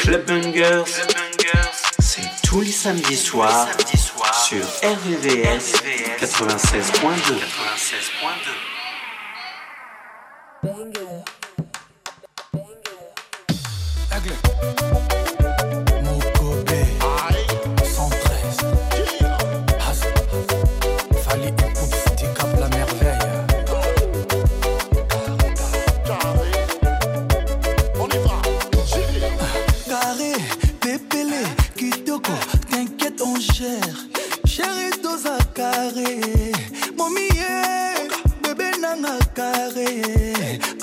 Club c'est tous les samedis soirs sur RVVS 96.2. cher. Sheri toza kare momi ye eh, bebe nanga kare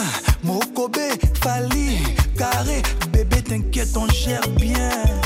ah, mokobe fali kare bébé t'inquiète on gère bien.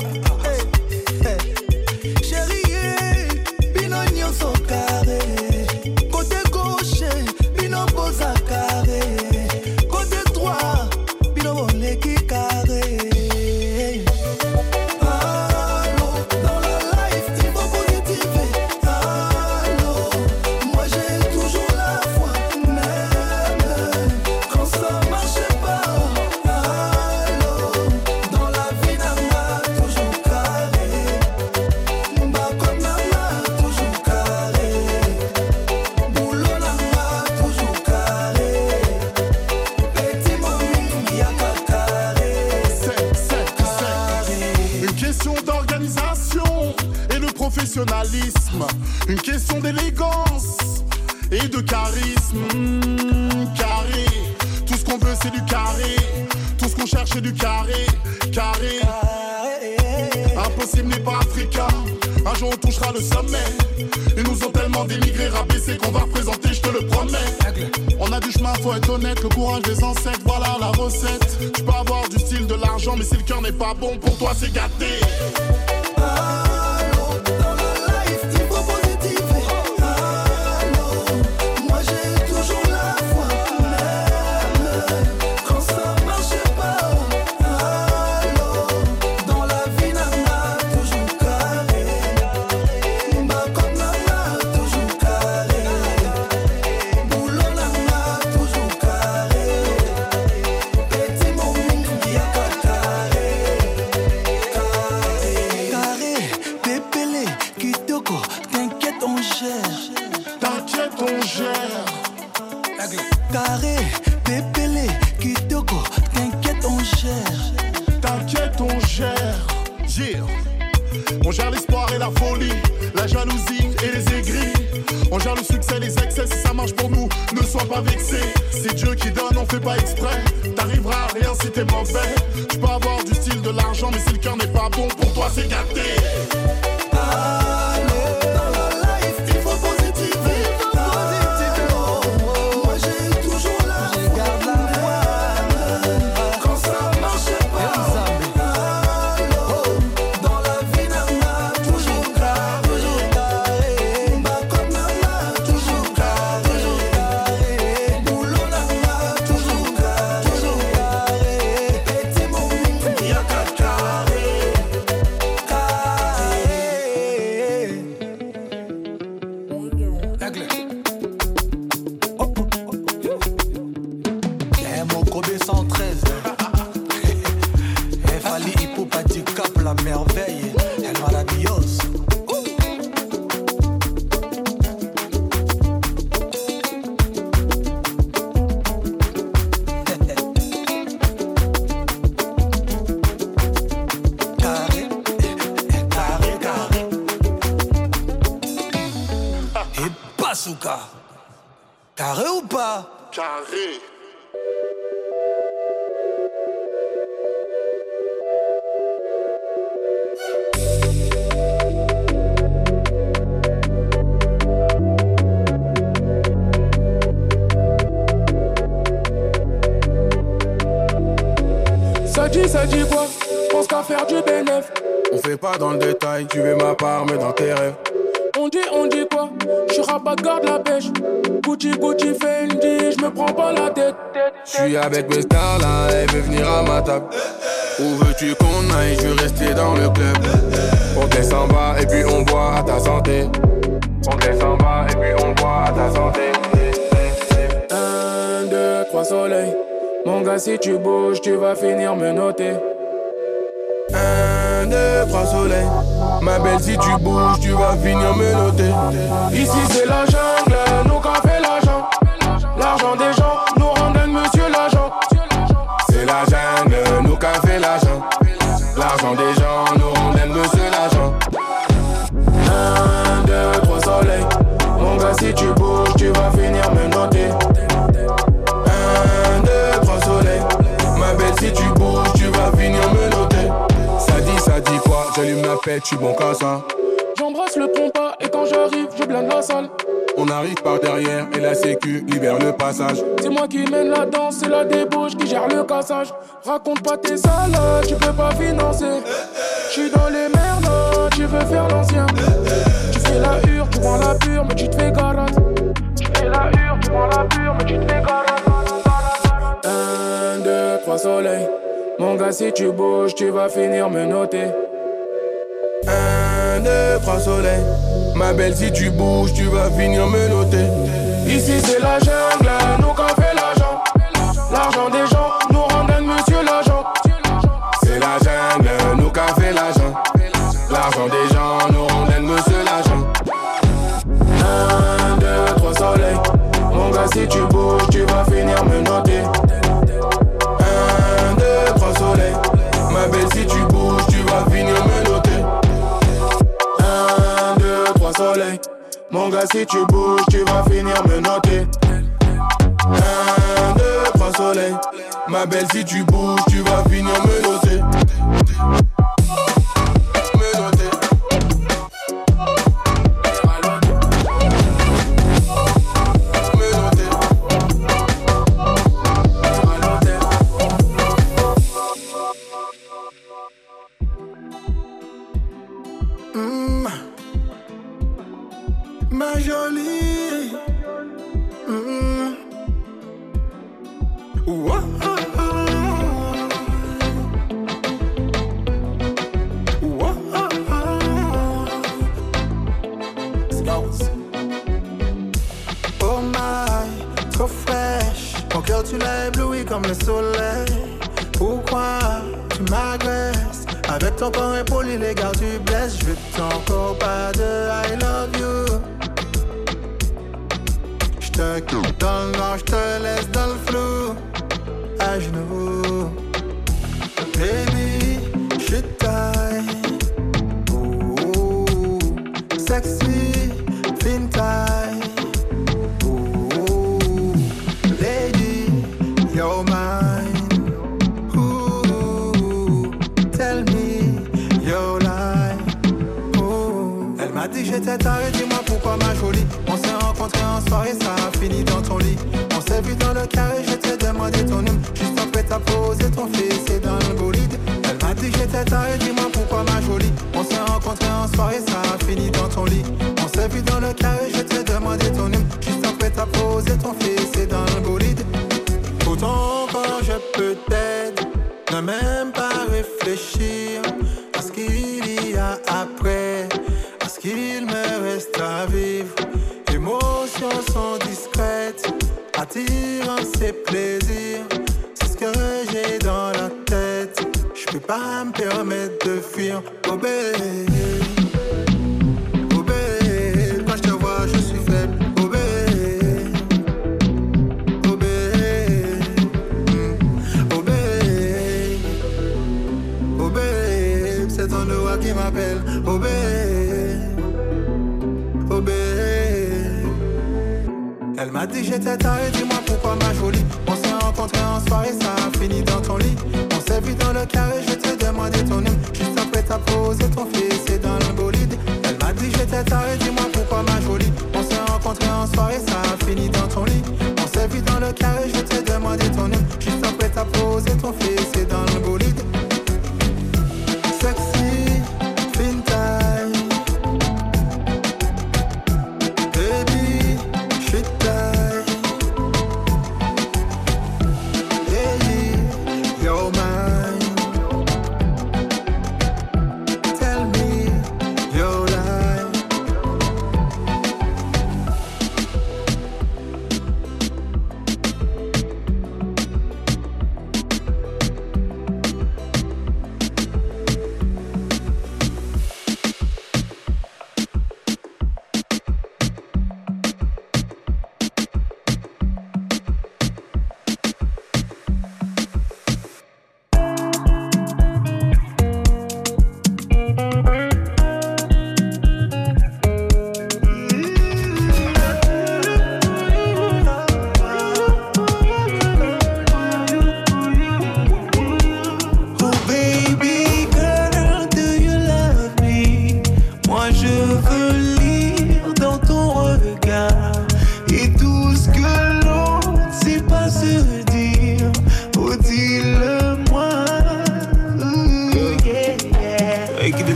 atteindra le sommet. Ils nous ont tellement dénigrés, rabaissés qu'on va représenter, je te le promets. On a du chemin, faut être honnête, le courage des ancêtres, voilà la recette. Tu peux avoir du style, de l'argent, mais si le cœur n'est pas bon, pour toi c'est gâté. 113 avec mes stars là, elle veut venir à ma table. Où veux-tu qu'on aille? Je veux rester dans le club. On descend bas et puis on boit à ta santé. On descend bas et puis on boit à ta santé. Un, deux, trois soleils. Mon gars, si tu bouges, tu vas finir me noter. Un, deux, trois soleils. Ma belle, si tu bouges, tu vas finir me noter. Ici, c'est la Pète, tu bon qu'à ça. J'embrasse le pompa et quand j'arrive, je blinde la salle. On arrive par derrière et la sécu libère le passage. C'est moi qui mène la danse, c'est la débauche qui gère le cassage. Raconte pas tes salades, tu peux pas financer. J'suis dans les merdes, tu veux faire l'ancien. Tu fais la hure, tu prends la pure, mais tu te fais garade. Tu fais la hure, tu prends la pure, mais tu te fais garade. Un, deux, trois soleils. Mon gars, si tu bouges, tu vas finir me noter. Un, deux, trois soleils. Ma belle, si tu bouges, tu vas finir me noter. Ici, c'est la jungle, nous qu'a fait l'argent. L'argent des gens nous rendent monsieur l'agent. C'est la jungle, nous qu'a fait l'argent. L'argent des gens nous rendent monsieur l'agent. Un, deux, trois soleils. Mon gars, si tu bouges, tu vas finir me noter. Mon gars, si tu bouges, tu vas finir me noter. Un, deux, trois soleils. Ma belle, si tu bouges, tu vas finir me noter. Tu m'agresses? Avec ton corps impoli, les gars, tu blesses. Je veux ton corps, pas de I love you. Je te quitte dans le noir, je te laisse dans le flou. À genoux. Baby, je taille. Sexy, taré, dis-moi pourquoi ma jolie. On s'est rencontrés en soirée, ça a fini dans ton lit. On s'est vu dans le carré, je t'ai demandé ton nom. Juste après t'as posé ton fils et dans le bolide. Elle m'a dit j'étais taré, dis-moi pourquoi ma jolie. On s'est rencontrés en soirée, ça a fini dans ton lit. On s'est vu dans le carré, je t'ai demandé ton nom. Juste après t'as posé ton fils et dans le bolide. Pourtant quand je peux t'aider, ne même pas réfléchir à ce qu'il y a après, qu'il me reste à vivre. Émotions sont discrètes, attirant ses plaisirs. C'est ce que j'ai dans la tête. Je peux pas me permettre de fuir. Oh. Elle m'a dit j'étais taré, dis-moi pourquoi ma jolie. On s'est rencontrés en soirée, ça a fini dans ton lit. On s'est vu dans le carré, je t'ai demandé ton nom. Juste après t'as posé ton fils et dans le bolide. Elle m'a dit j'étais taré, dis-moi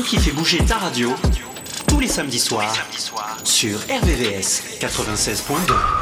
qui fait bouger ta radio, tous les samedis soirs, sur RVVS 96.2.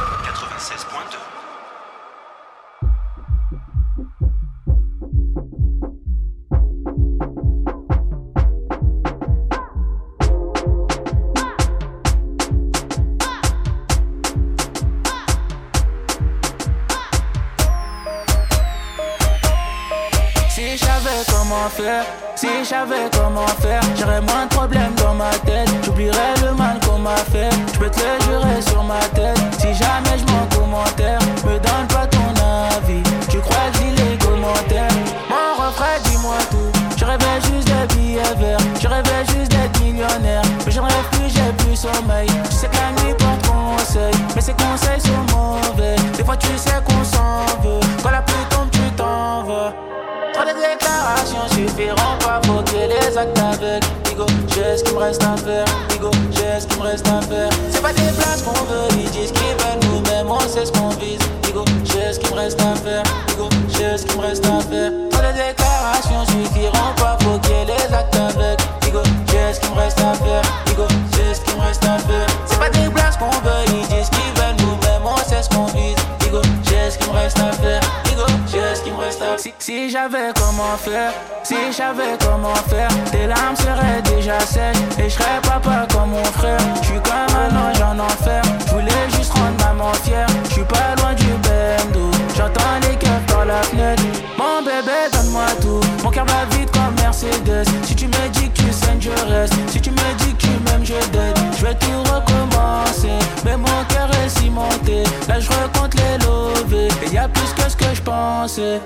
nuancé.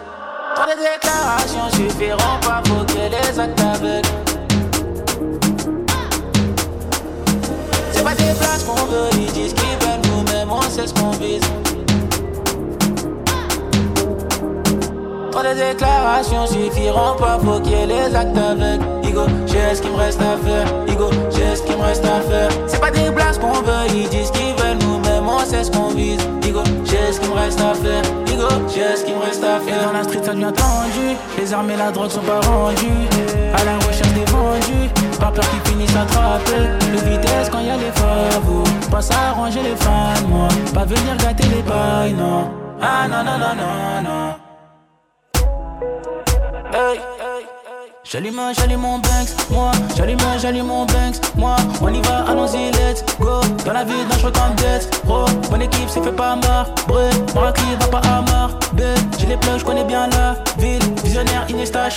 Trop de déclarations suffiront pas pour que les autres t'aveuglent. C'est pas des places qu'on veut, ils disent qu'ils veulent, nous-mêmes on sait ce qu'on vise. Trop de déclarations suffiront pas pour que les actes aveuglent. Igo, j'ai ce qu'il me reste à faire. Igo, j'ai ce qu'il me reste à faire. C'est pas des places qu'on veut, ils disent qu'ils c'est ce qu'on vise. Digo, j'ai ce qu'il me reste à faire. Digo, j'ai ce qu'il me reste à faire. Et dans la street, ça devient tendu. Les armes et la drogue sont pas rendues. À la recherche des vendus. Pas peur qu'ils finissent attrapés. De vitesse quand y a les favos. Pas s'arranger les fans, moi. Pas venir gâter les bails, non. Ah non, non, non, non, non. Hey. J'allume, j'allume mon Banks, moi. J'allume, j'allume mon Banks, moi. On y va, allons-y, let's go. Dans la vie, dangereux comme Death, bro. Mon équipe s'est fait pas marre, bref. Marquis va pas à marre, J'ai les plugs, j'connais bien la ville. Visionnaire, Inesta,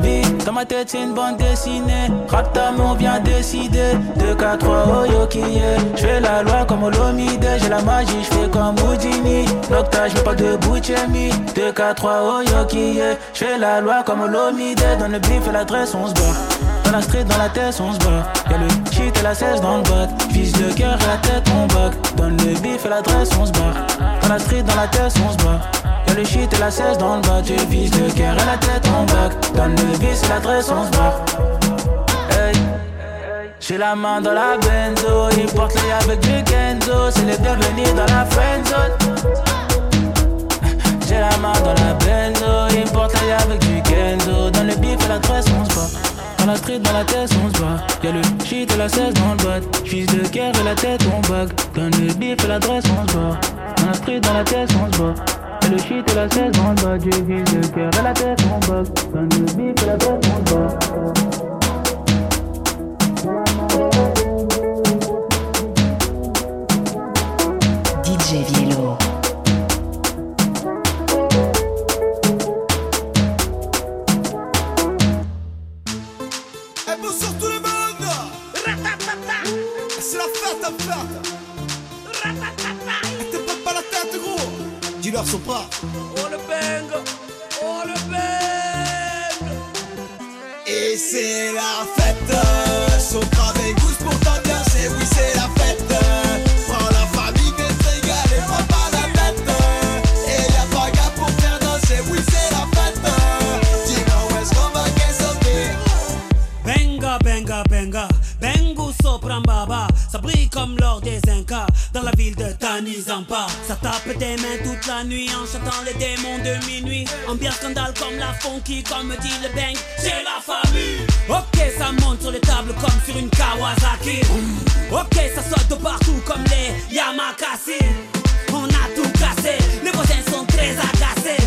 ville. Dans ma tête, c'est une bande dessinée. Rapta, mais on vient décider. 2, 4, 3, oh yo, qui est. J'fais la loi comme Olomide. J'ai la magie, j'fais comme Houdini. Nocta, j'mets pas de Bouchemi. 2, 4, 3, oh yo, qui est. J'fais la loi comme Olomide. Dans le bif et la l'adresse, on se bat. La street, dans la tête, on se bat. Y'a le shit et la 16 dans le bat. Fils de cœur et la tête, on back. Donne le bif et l'adresse, on se bat. Dans la street, dans la tête, on se bat. Y'a le shit et la 16 dans le bat. J'ai fils de cœur et la tête, on back. Donne le bif et l'adresse, on se bat. Hey. J'ai la main dans la benzo, il porte les avec du Kenzo, c'est les bienvenus dans la friendzone. J'ai la main dans la benzo, il porte les avec du Kenzo, dans le bif et la tresse on se bat. Dans la street, dans la tête, on se bat. Y'a le shit et la 16 dans le bat. Fils de cœur et la tête, on bug. Dans le bif et l'adresse, on se bat. Dans la street, dans la tête, on se bat. Y'a le shit et la 16 dans le bat. J'ai fils de cœur et la tête, on bug. Dans le bif et l'adresse, on se bat. Pas. Oh le bang, oh le bang. Et c'est la fête, Sopra avec goût pour t'ambiancer, oui c'est la fête. Comme l'or des Incas dans la ville de Tanizampa. Ça tape des mains toute la nuit en chantant les démons de minuit. Ambiance scandale comme la funky, comme dit le bang, c'est la famille. Ok, ça monte sur les tables comme sur une Kawasaki. Ok, ça saute de partout comme les Yamakasi. On a tout cassé, les voisins sont très agacés.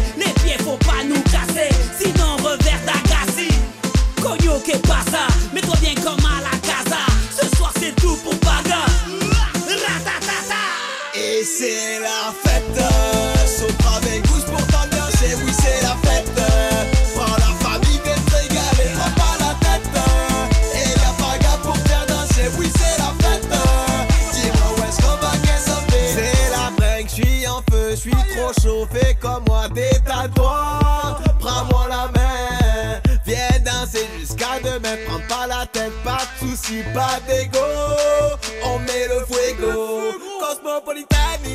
C'est la fête, Sopra avec goût pour t'ambiancer, oui c'est la fête. Prends la famille, viens te régaler, prends pas la tête. Et y'a pas gars pour faire danser, oui c'est la fête. Dis-moi où est-ce qu'on va qu'est-ce C'est la break, j'suis en feu, j'suis trop chauffé comme moi, détale-toi, prends-moi la main. Viens danser jusqu'à demain, prends pas la tête, pas de soucis, pas d'ego. On met le fuego, cosmopolitani,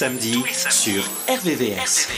tous les samedis sur RVVS.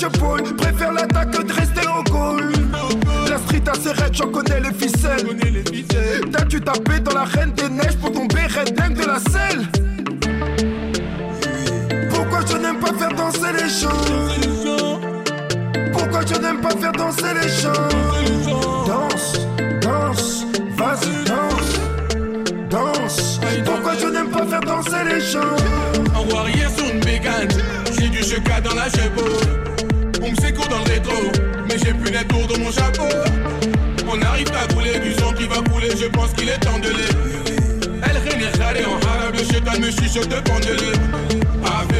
j'épaule. Préfère l'attaque que de rester au goal. La street à ses raids, j'en connais les ficelles. T'as dû taper dans la reine des neiges pour tomber redneck de la selle. Pourquoi je n'aime pas faire danser les gens? Pourquoi je n'aime pas faire danser les gens? Danse, danse, vas-y, danse, danse. Pourquoi je n'aime pas faire danser les gens? En warrior sur une bécane, j'ai du chocas dans la cheveux on me s'écoule dans le rétro. Mais j'ai plus les tours de mon chapeau. On arrive à couler du sang qui va couler, je pense qu'il est temps de les. Elle réunit en arabe, le chétan me chuchote pendelé. Avec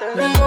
doctor.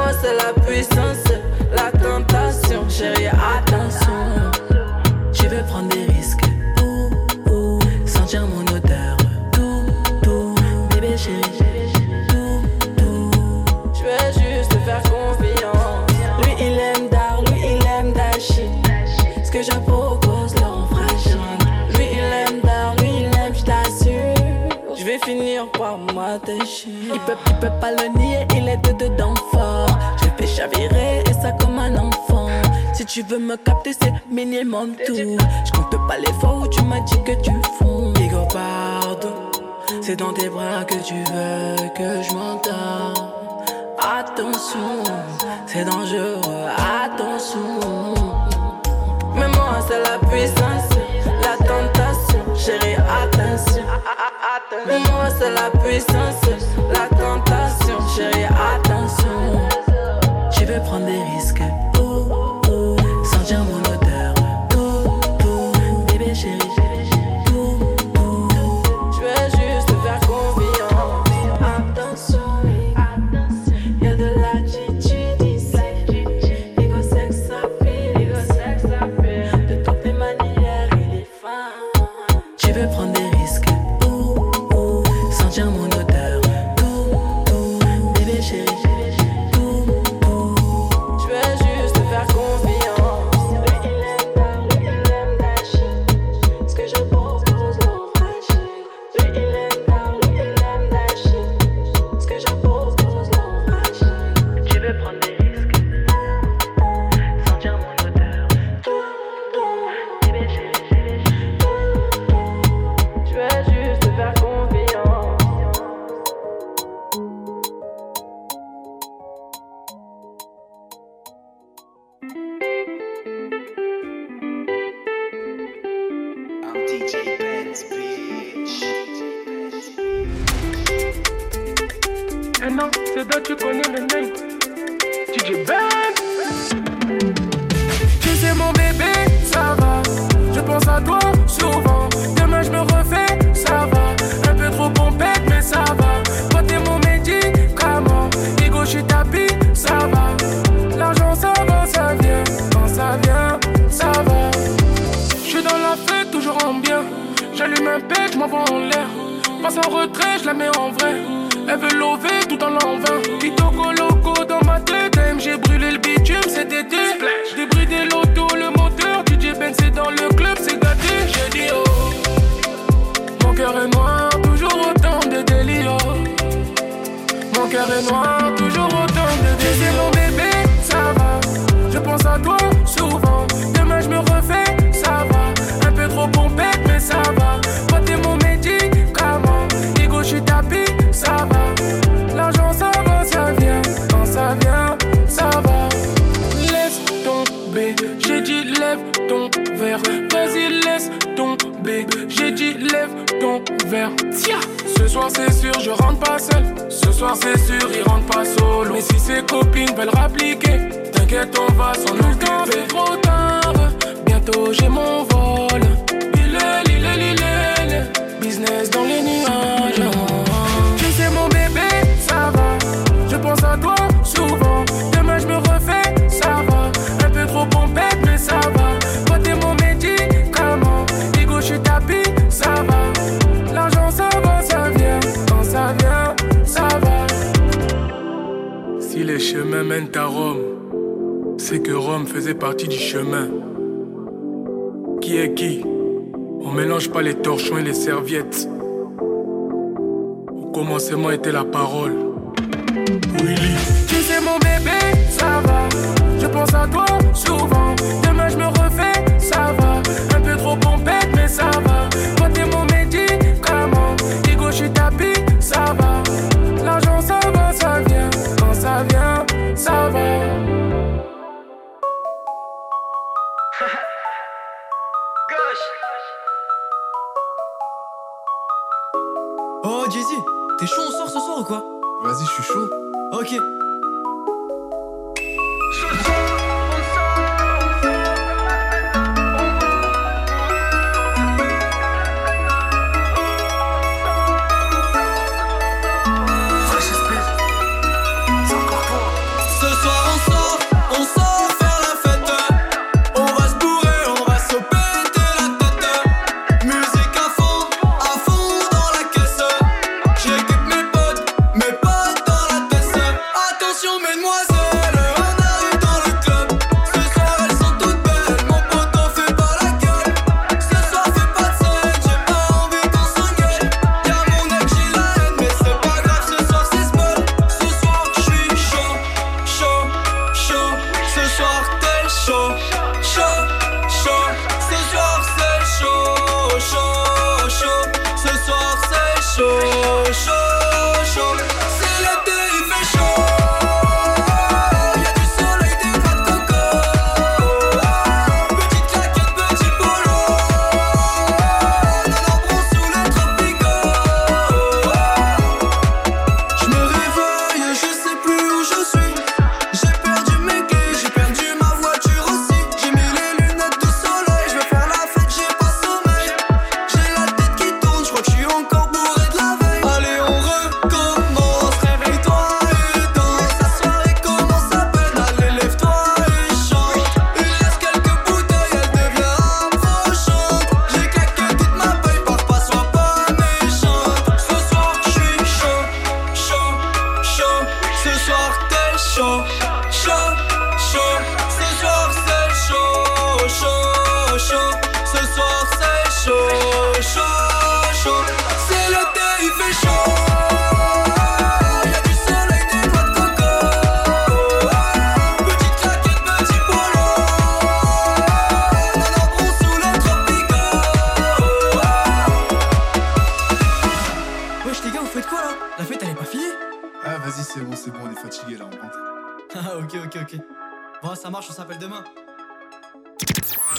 cœur toujours autant de. Mon bébé, ça va. Je pense à toi souvent. Demain, je me refais, ça va. Un peu trop pompette, mais ça va. Toi, t'es mon médicament. Ego, je suis tapis, ça va. L'argent, ça va, ça vient. Quand ça vient, ça va. Laisse tomber, j'ai dit lève ton verre. Vas-y, laisse tomber, j'ai dit lève ton verre. Tiens! Ce soir c'est sûr, je rentre pas seul. Ce soir c'est sûr, il rentre pas solo. Mais si ses copines veulent rappliquer, t'inquiète, on va s'en occuper. C'est trop tard, bientôt j'ai mon vol. Il business dans les nuages. mène à Rome, c'est que Rome faisait partie du chemin. Qui est qui? On mélange pas les torchons et les serviettes. Au commencement était la parole. Willy. Tu sais mon bébé, ça va. Je pense à toi souvent. Demain je me refais, ça va. Un peu trop pompette, mais ça va. vas-y, je suis chaud. Ok,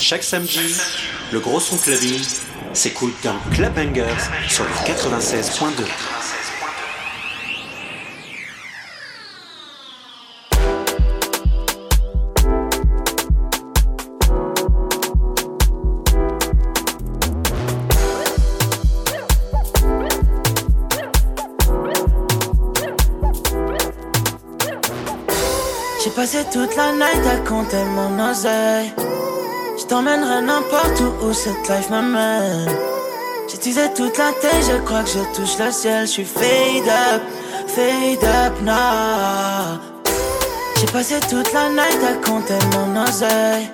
Chaque samedi, le gros son clubbing s'écoute dans Club Bangers sur le 96.2. J'ai passé toute la night à compter mon oseille. Je t'emmènerai n'importe où où cette life m'amène. Teasé toute la tête, je crois que je touche le ciel. Je suis fade up, fade up now. J'ai passé toute la night à compter mon oseille.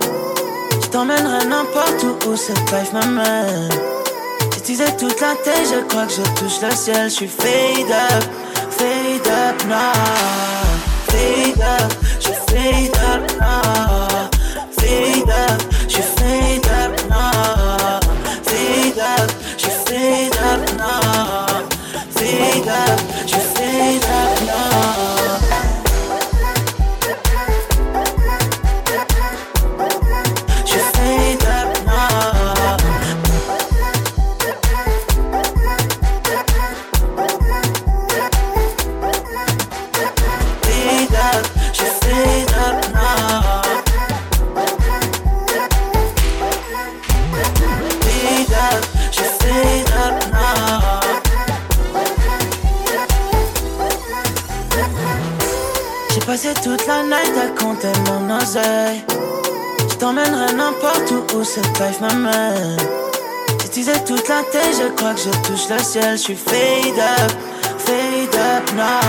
Je t'emmènerai n'importe où où cette life m'amène. Teasé toute la tête, je crois que je touche le ciel. Je suis fade up, fade up now. Fade up, je fade up now. Fade up, suis fade up now. Fade up, suis fade up now. Fade up, je Toute la night à compter mon oseille. Je t'emmènerai n'importe où où cette life m'amène. Teasé toute la tête, je crois que je touche le ciel. Je suis fade up, fade up now.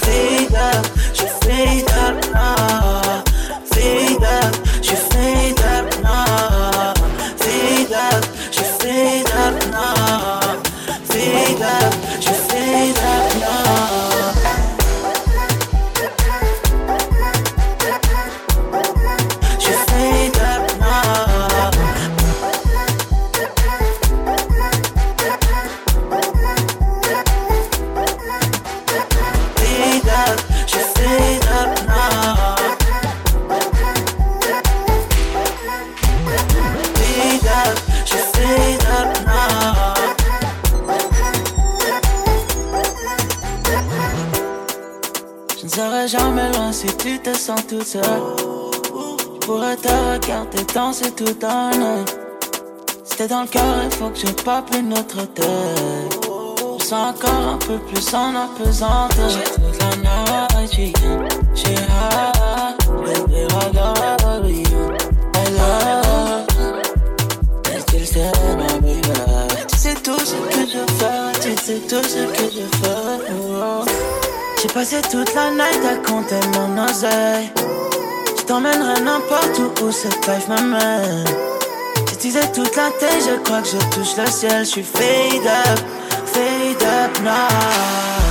Fade up, je fade up now. Fade up, je fade up now. Fade up, je fade up now. Fade up, sens toute. Je pourrais te regarder danser tout un œil. T'es dans le cœur, il faut que je plus notre tête. Je sens encore un peu plus en apesanteur. J'ai toute la night, j'ai high. Baby. Et tu le sais, ma baby. Tu sais tout ce que je fais, tu sais tout ce que je fais. oh. J'ai passé toute la night à compter mon oseille. Je t'emmènerai n'importe où où cette life m'amène. Teasé toute la tête, je crois que je touche le ciel. Je suis fade up, fade up now.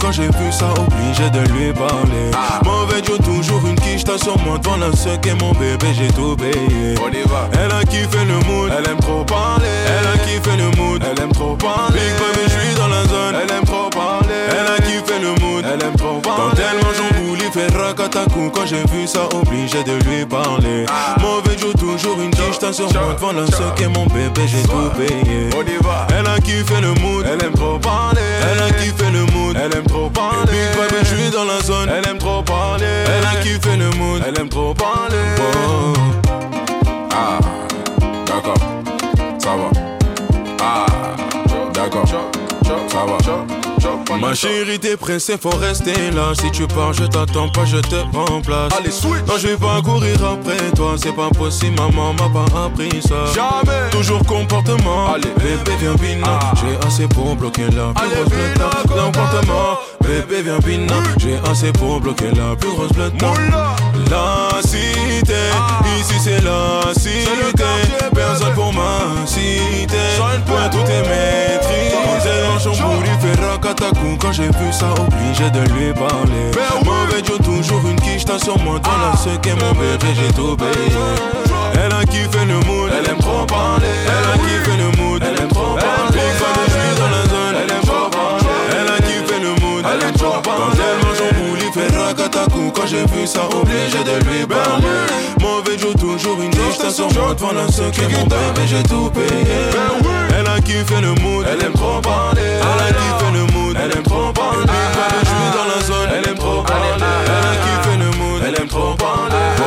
Quand j'ai vu ça obligé de lui parler. Mauvais Joe toujours une quiche T'as sur moi devant la seule et mon bébé j'ai tout payé. On y va. Elle a kiffé le mood. Elle aime trop parler. Elle a kiffé le mood. Elle aime trop parler. Big baby je suis dans la zone. Elle aime trop parler. Elle a kiffé le mood. Elle aime trop parler. Quand elle mange son bourri fait racatacou Quand j'ai vu ça obligé de lui parler. Mauvais Joe toujours une quiche T'as sur moi devant la seule et mon bébé j'ai tout payé. On y va. Elle a kiffé le mood. Elle aime trop parler. Elle a kiffé le mood. Elle aime trop parler. Big baby je suis dans la zone. Elle aime trop parler. Elle a kiffé le mood. Elle aime trop parler. Oh. Ah, d'accord, ça va. Ah, d'accord, ça va. Ma chérie, t'es pressé, faut rester là. Si tu pars, je t'attends pas, je te remplace. Allez, switch. Non, je vais pas courir après toi, c'est pas possible, maman m'a pas appris ça. Jamais. Toujours comportement. Allez. bébé, viens bina. Ah. J'ai assez pour bloquer la plus Allez, grosse bina, plate. Comportement. Bébé, viens bina. J'ai assez pour bloquer la plus grosse. La cité, ici c'est la cité. Personne pour ma cité. Point tout est maîtrisé. Dans son bourri fait racatacou. Quand j'ai vu ça, obligé de lui parler. Mauvais Joe, toujours une quiche. T'as sur moi, dans la et mon bébé, j'ai tout payé. Elle a kiffé le mood, elle aime trop parler. Elle a kiffé le mood, elle aime trop parler. Fan je suis dans la zone, elle aime trop parler. Elle a kiffé le mood, elle aime trop parler. Quand j'ai vu ça, obligé de lui parler. Mauvais Joe, toujours une. T'as sur moi, devant mon bébé, j'ai tout payé. Elle a kiffé le mood, elle aime trop parler. Elle a kiffé le mood, elle aime trop parler. Fan je suis dans la zone, elle aime trop parler. Elle a kiffé le mood, elle aime trop parler.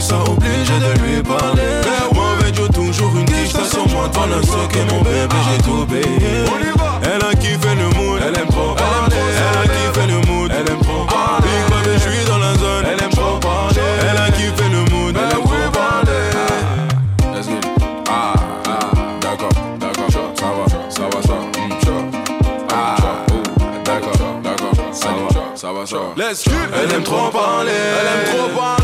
Ça, obligé de lui parler. Mauvais Joe, toujours une sur moi, et mon bébé, j'ai tout payé. Elle a kiffé le mood, elle aime trop parler. Elle a kiffé le mood, elle aime trop parler. Big baby, je suis dans la zone, elle aime trop parler. Elle a kiffé le mood, elle aime trop parler. Let's it. Ah, ah, d'accord, d'accord, ça va, ça va, ça. Va. Hmm, Ah, d'accord, d'accord, ça va, ça va, ça. Va. Let's go. Elle aime trop parler, elle aime trop parler,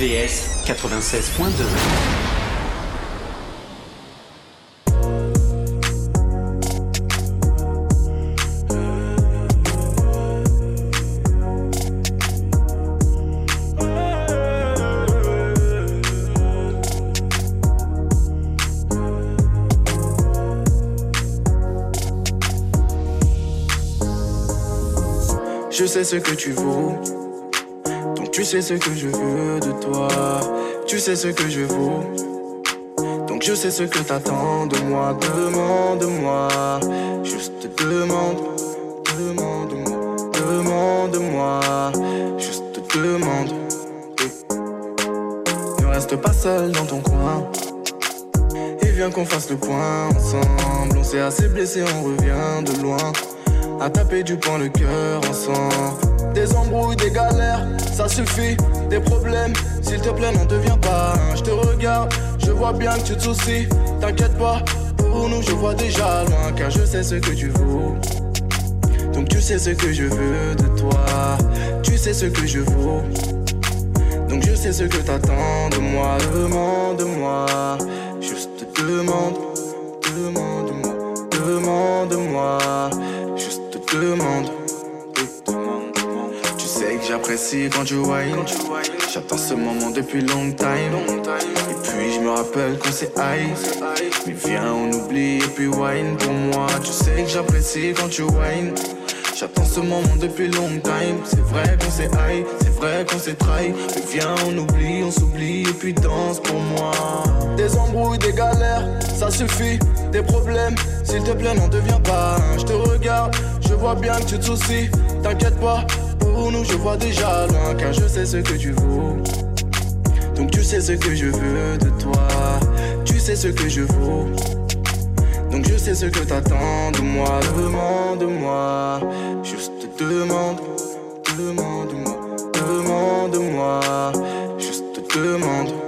RVVS 96.2. Je sais ce que tu vaux. Tu sais ce que je veux de toi. Tu sais ce que je vaux. Donc je sais ce que t'attends de moi. Demande-moi. Juste demande. Demande-moi. Demande-moi. Juste demande. Ne reste pas seul dans ton coin. Et viens qu'on fasse le point ensemble. On s'est assez blessé, on revient de loin. À taper du poing le cœur ensemble. Des embrouilles, des galères, ça suffit. Des problèmes, s'il te plaît, n'en deviens pas. Je te regarde, je vois bien que tu te soucies. T'inquiète pas, pour nous, je vois déjà loin. Car je sais ce que tu vaux. Donc tu sais ce que je veux de toi. Tu sais ce que je vaux. Donc je sais ce que t'attends de moi. Demande-moi. Juste demande. Demande-moi. Demande-moi. Juste demande. J'apprécie quand tu whine. J'attends ce moment depuis long time. Et puis je me rappelle qu'on s'est high. Mais viens, on oublie et puis wine pour moi. Tu sais que j'apprécie quand tu whine. J'attends ce moment depuis long time. C'est vrai qu'on s'est high, c'est vrai qu'on s'est trahi. Mais viens, on oublie, on s'oublie et puis danse pour moi. Des embrouilles, des galères, ça suffit. Des problèmes, s'il te plaît, n'en deviens pas. Je te regarde, je vois bien que tu te soucies. T'inquiète pas, pour nous, je vois déjà loin. Car je sais ce que tu vaux. Donc tu sais ce que je veux de toi. Tu sais ce que je vaux. Donc je sais ce que t'attends de moi. Demande-moi. Juste demande. Demande-moi. Demande-moi. Juste demande.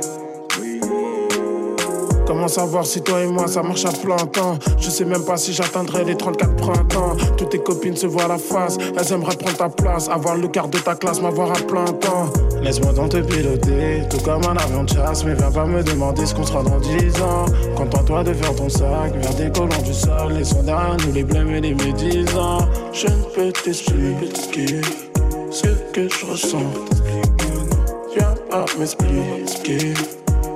Comme Comment savoir si toi et moi ça marche à plein temps? Je sais même pas si j'atteindrai les 34 printemps. Toutes tes copines se voient la face, elles aimeraient prendre ta place, avoir le quart de ta classe, m'avoir à plein temps. Laisse-moi donc te piloter, tout comme un avion de chasse, mais viens pas me demander ce qu'on sera dans 10 ans. Contente-toi de faire ton sac, vers des colons du sol, laissons derrière nous les blêmes et les médisants. Je ne peux t'expliquer ce que je ressens. Viens pas m'expliquer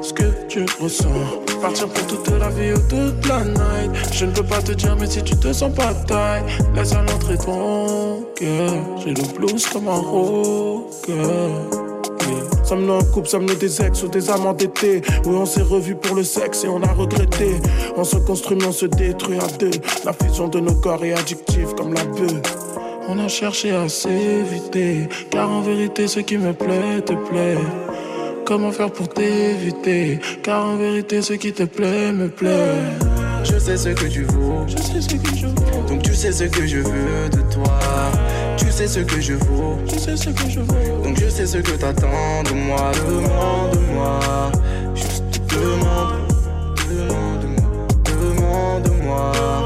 ce que tu ressens. Partir pour toute la vie ou toute la night. Je ne peux pas te dire, mais si tu te sens pas taille, laisse à l'entrée ton cœur. J'ai le blues comme un rocker. Sommes-nous en couple, sommes-nous des ex ou des amants d'été Oui, on s'est revus pour le sexe et on a regretté. On se construit, mais on se détruit à deux. La fusion de nos corps est addictive comme la bœuf. On a cherché à s'éviter, car en vérité, ce qui me plaît te plaît. Comment faire pour t'éviter? Car en vérité, ce qui te plaît me plaît. Je sais ce que tu vaux. Je sais ce que je vaux. Donc tu sais ce que je veux de toi. Tu sais ce que je vaux. Je sais ce que je vaux. Donc je sais ce que t'attends de moi. Demande-moi. Juste demande. Demande-moi. Demande-moi.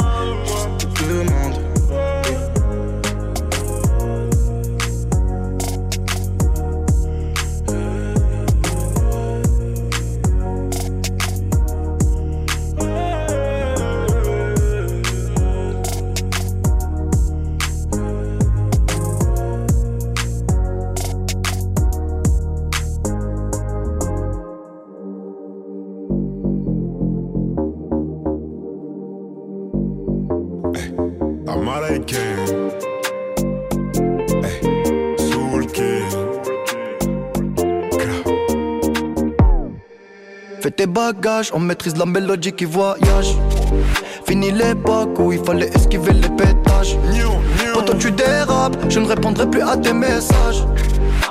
Fais tes bagages, on maîtrise la mélodie qui voyage. Fini l'époque où il fallait esquiver les pétages. Quand tu dérapes, je ne répondrai plus à tes messages.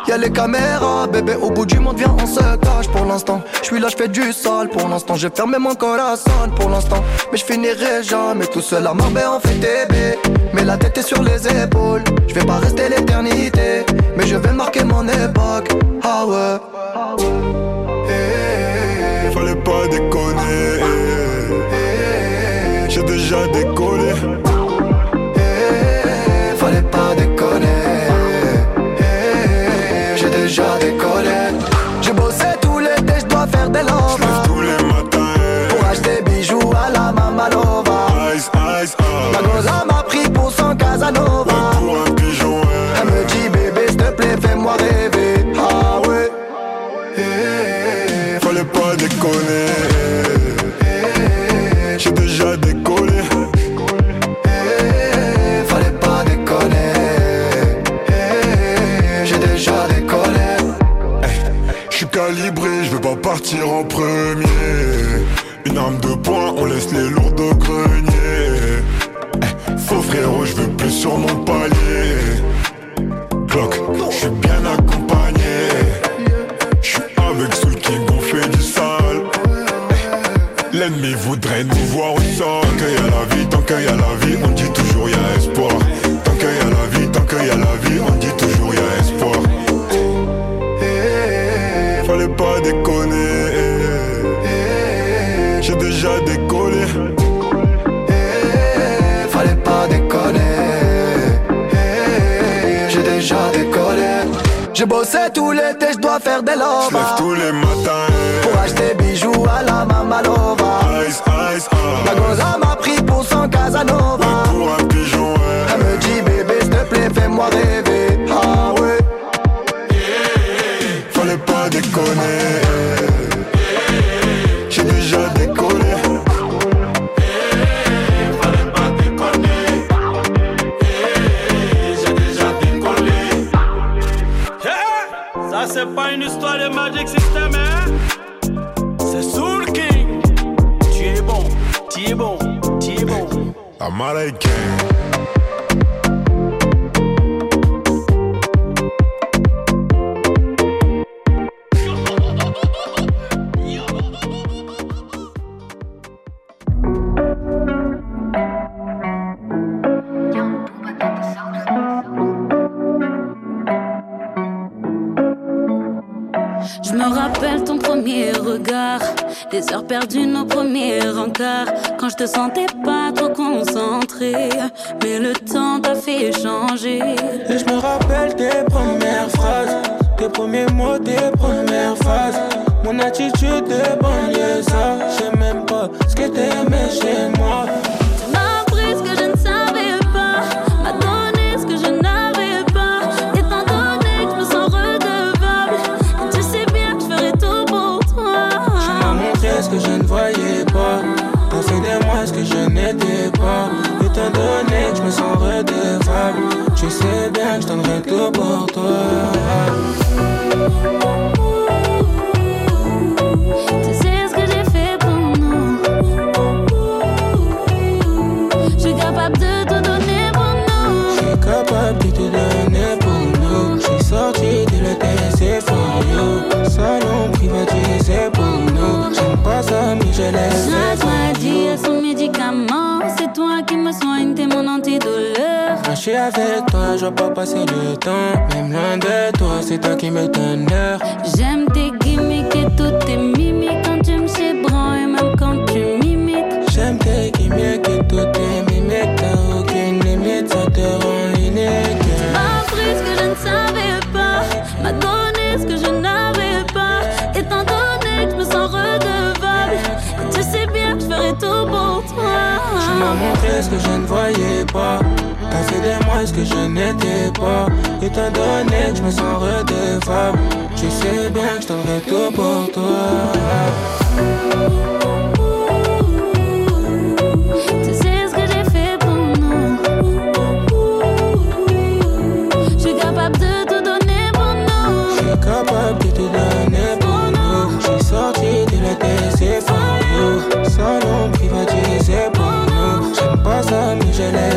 Y'a les caméras, bébé, au bout du monde, viens, on se cache pour l'instant. Je suis là, je fais du sale pour l'instant. J'ai fermé mon corazon pour l'instant. Mais je finirai jamais tout seul à Marbella, on fait bébés. Mais la tête est sur les épaules. Je vais pas rester l'éternité, mais je vais marquer mon époque. Ah ouais. Fallait pas déconner. J'ai déjà décollé. Faire des lovas. tous les matins. Pour acheter bijoux à la Mamalova. Ice, ice, ice. La goza m'a pris pour son Casanova. Pas partir en premier. Une arme de poing, on laisse les lourds de grenier. Eh, Faux frérot, je veux plus sur mon palier. Glock, je suis bien accompagné. Je suis avec Soul King, on fait du sale. Eh, L'ennemi voudrait nous voir au sol. Qu'il y a la vie, tant qu'il y a la vie, on dit toujours y a espoir. Déjà décollé. Fallait pas déconner. J'ai déjà décollé. J'ai bossé tout l'été, je dois faire des J'lève lovas. tous les matins. Pour acheter bijoux à la Mamalova. Ice, ice, ice. La goza m'a pris pour son Casanova. Pour un pigeon, Elle me dit bébé, s'il te plaît, fais-moi rêver. Tu sais bien que je donnerai tout pour toi. Avec toi, je vois pas passer le temps. Même loin de toi, c'est toi qui me t'honneur. J'aime tes gimmicks et toutes tes mimiques quand tu me chébranles et même quand tu m'imites. J'aime tes gimmicks et toutes tes mimiques. T'as aucune limite, ça te rend unique. M'a appris ce que je ne savais pas, m'a donné ce que je n'avais pas. Étant donné que je me sens redevable, et tu sais bien que je ferai tout pour toi. Tu m'as montré ce que je ne voyais pas. C'est moi ce que je n'étais pas. Et t'as donné que je me sens redevable. Tu sais bien que je t'enverrai tout pour toi. Tu sais ce que j'ai fait pour nous. Je suis capable de te donner pour nous. Je suis capable de te donner pour nous. suis sorti de la décéphale. Sans nom qui va dit c'est pour nous. J'aime pas ça, mais je.